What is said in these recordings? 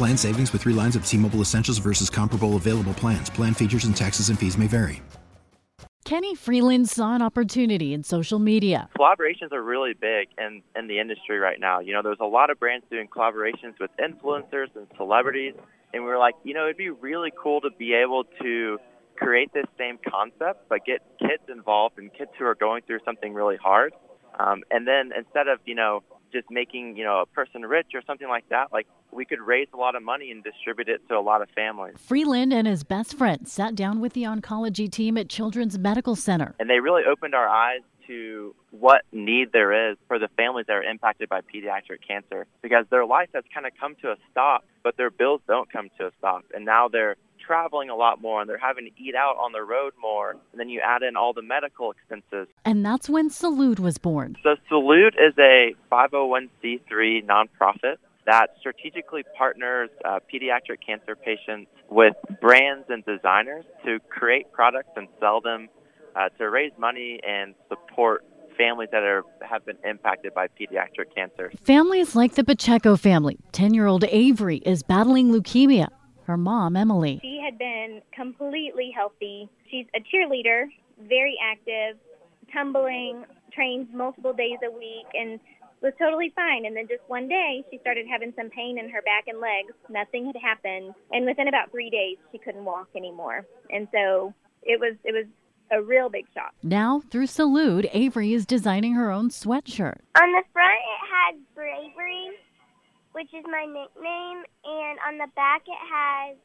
Plan savings with three lines of T Mobile Essentials versus comparable available plans. Plan features and taxes and fees may vary. Kenny Freeland saw an opportunity in social media. Collaborations are really big in, in the industry right now. You know, there's a lot of brands doing collaborations with influencers and celebrities. And we were like, you know, it'd be really cool to be able to create this same concept, but get kids involved and kids who are going through something really hard. Um, and then instead of, you know, just making you know a person rich or something like that like we could raise a lot of money and distribute it to a lot of families. Freeland and his best friend sat down with the oncology team at children's medical center. And they really opened our eyes to what need there is for the families that are impacted by pediatric cancer because their life has kind of come to a stop but their bills don't come to a stop. And now they're traveling a lot more and they're having to eat out on the road more. And then you add in all the medical expenses. And that's when Salute was born. So Salute is a 501c3 nonprofit that strategically partners uh, pediatric cancer patients with brands and designers to create products and sell them uh, to raise money and support families that are have been impacted by pediatric cancer. Families like the Pacheco family. 10-year-old Avery is battling leukemia her mom, Emily. She had been completely healthy. She's a cheerleader, very active, tumbling, trains multiple days a week, and was totally fine. And then just one day, she started having some pain in her back and legs. Nothing had happened, and within about three days, she couldn't walk anymore. And so it was it was a real big shock. Now, through Salute, Avery is designing her own sweatshirt. On the front, it had bravery which is my nickname, and on the back it has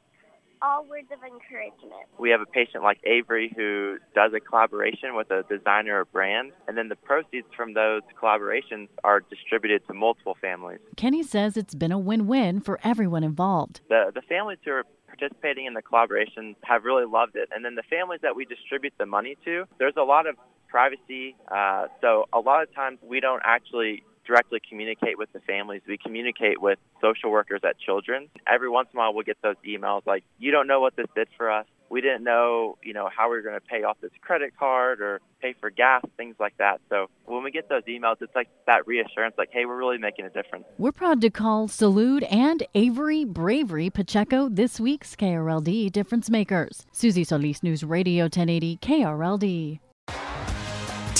all words of encouragement. We have a patient like Avery who does a collaboration with a designer or brand, and then the proceeds from those collaborations are distributed to multiple families. Kenny says it's been a win-win for everyone involved. The the families who are participating in the collaboration have really loved it, and then the families that we distribute the money to, there's a lot of privacy. Uh, so a lot of times we don't actually directly communicate with the families. We communicate with social workers at children. Every once in a while, we'll get those emails like, "You don't know what this did for us. We didn't know, you know, how we were going to pay off this credit card or pay for gas, things like that." So when we get those emails, it's like that reassurance, like, "Hey, we're really making a difference." We're proud to call Salute and Avery Bravery Pacheco this week's KRLD Difference Makers. Susie Solis News Radio 1080 KRLD.